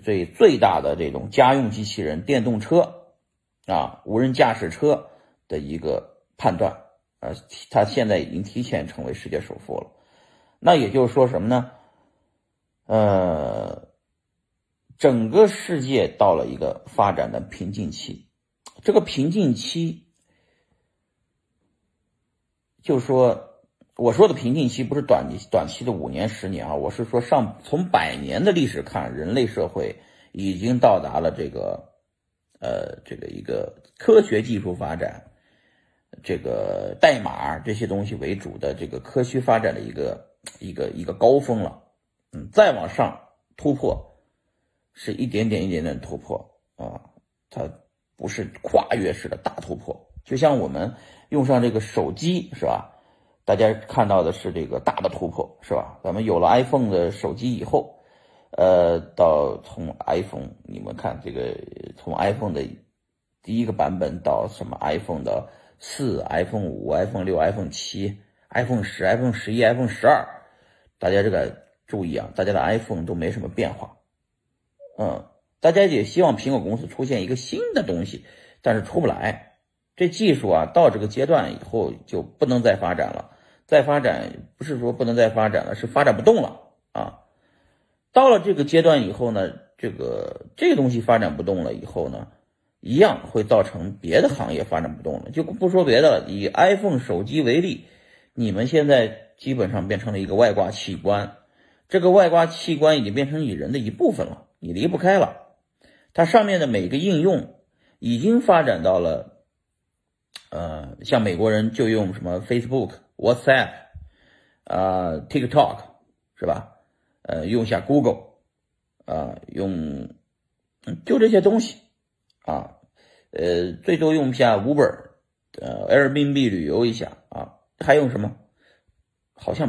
最最大的这种家用机器人、电动车啊、无人驾驶车的一个判断啊，它现在已经提前成为世界首富了。那也就是说什么呢？呃，整个世界到了一个发展的瓶颈期，这个瓶颈期，就说。我说的瓶颈期不是短短期的五年十年啊，我是说上从百年的历史看，人类社会已经到达了这个呃这个一个科学技术发展，这个代码这些东西为主的这个科学发展的一个一个一个高峰了。嗯，再往上突破是一点点一点点突破啊，它不是跨越式的大突破，就像我们用上这个手机是吧？大家看到的是这个大的突破，是吧？咱们有了 iPhone 的手机以后，呃，到从 iPhone，你们看这个从 iPhone 的第一个版本到什么 iPhone 的四、iPhone 五、iPhone 六、iPhone 七、iPhone 十、iPhone 十一、iPhone 十二，大家这个注意啊，大家的 iPhone 都没什么变化，嗯，大家也希望苹果公司出现一个新的东西，但是出不来，这技术啊，到这个阶段以后就不能再发展了。再发展不是说不能再发展了，是发展不动了啊！到了这个阶段以后呢，这个这个东西发展不动了以后呢，一样会造成别的行业发展不动了。就不说别的了，以 iPhone 手机为例，你们现在基本上变成了一个外挂器官，这个外挂器官已经变成你人的一部分了，你离不开了。它上面的每个应用已经发展到了，呃，像美国人就用什么 Facebook。WhatsApp，啊，TikTok，是吧？呃，用一下 Google，啊，用，就这些东西，啊，呃，最多用一下 Uber，呃，Airbnb 旅游一下啊，还用什么？好像没。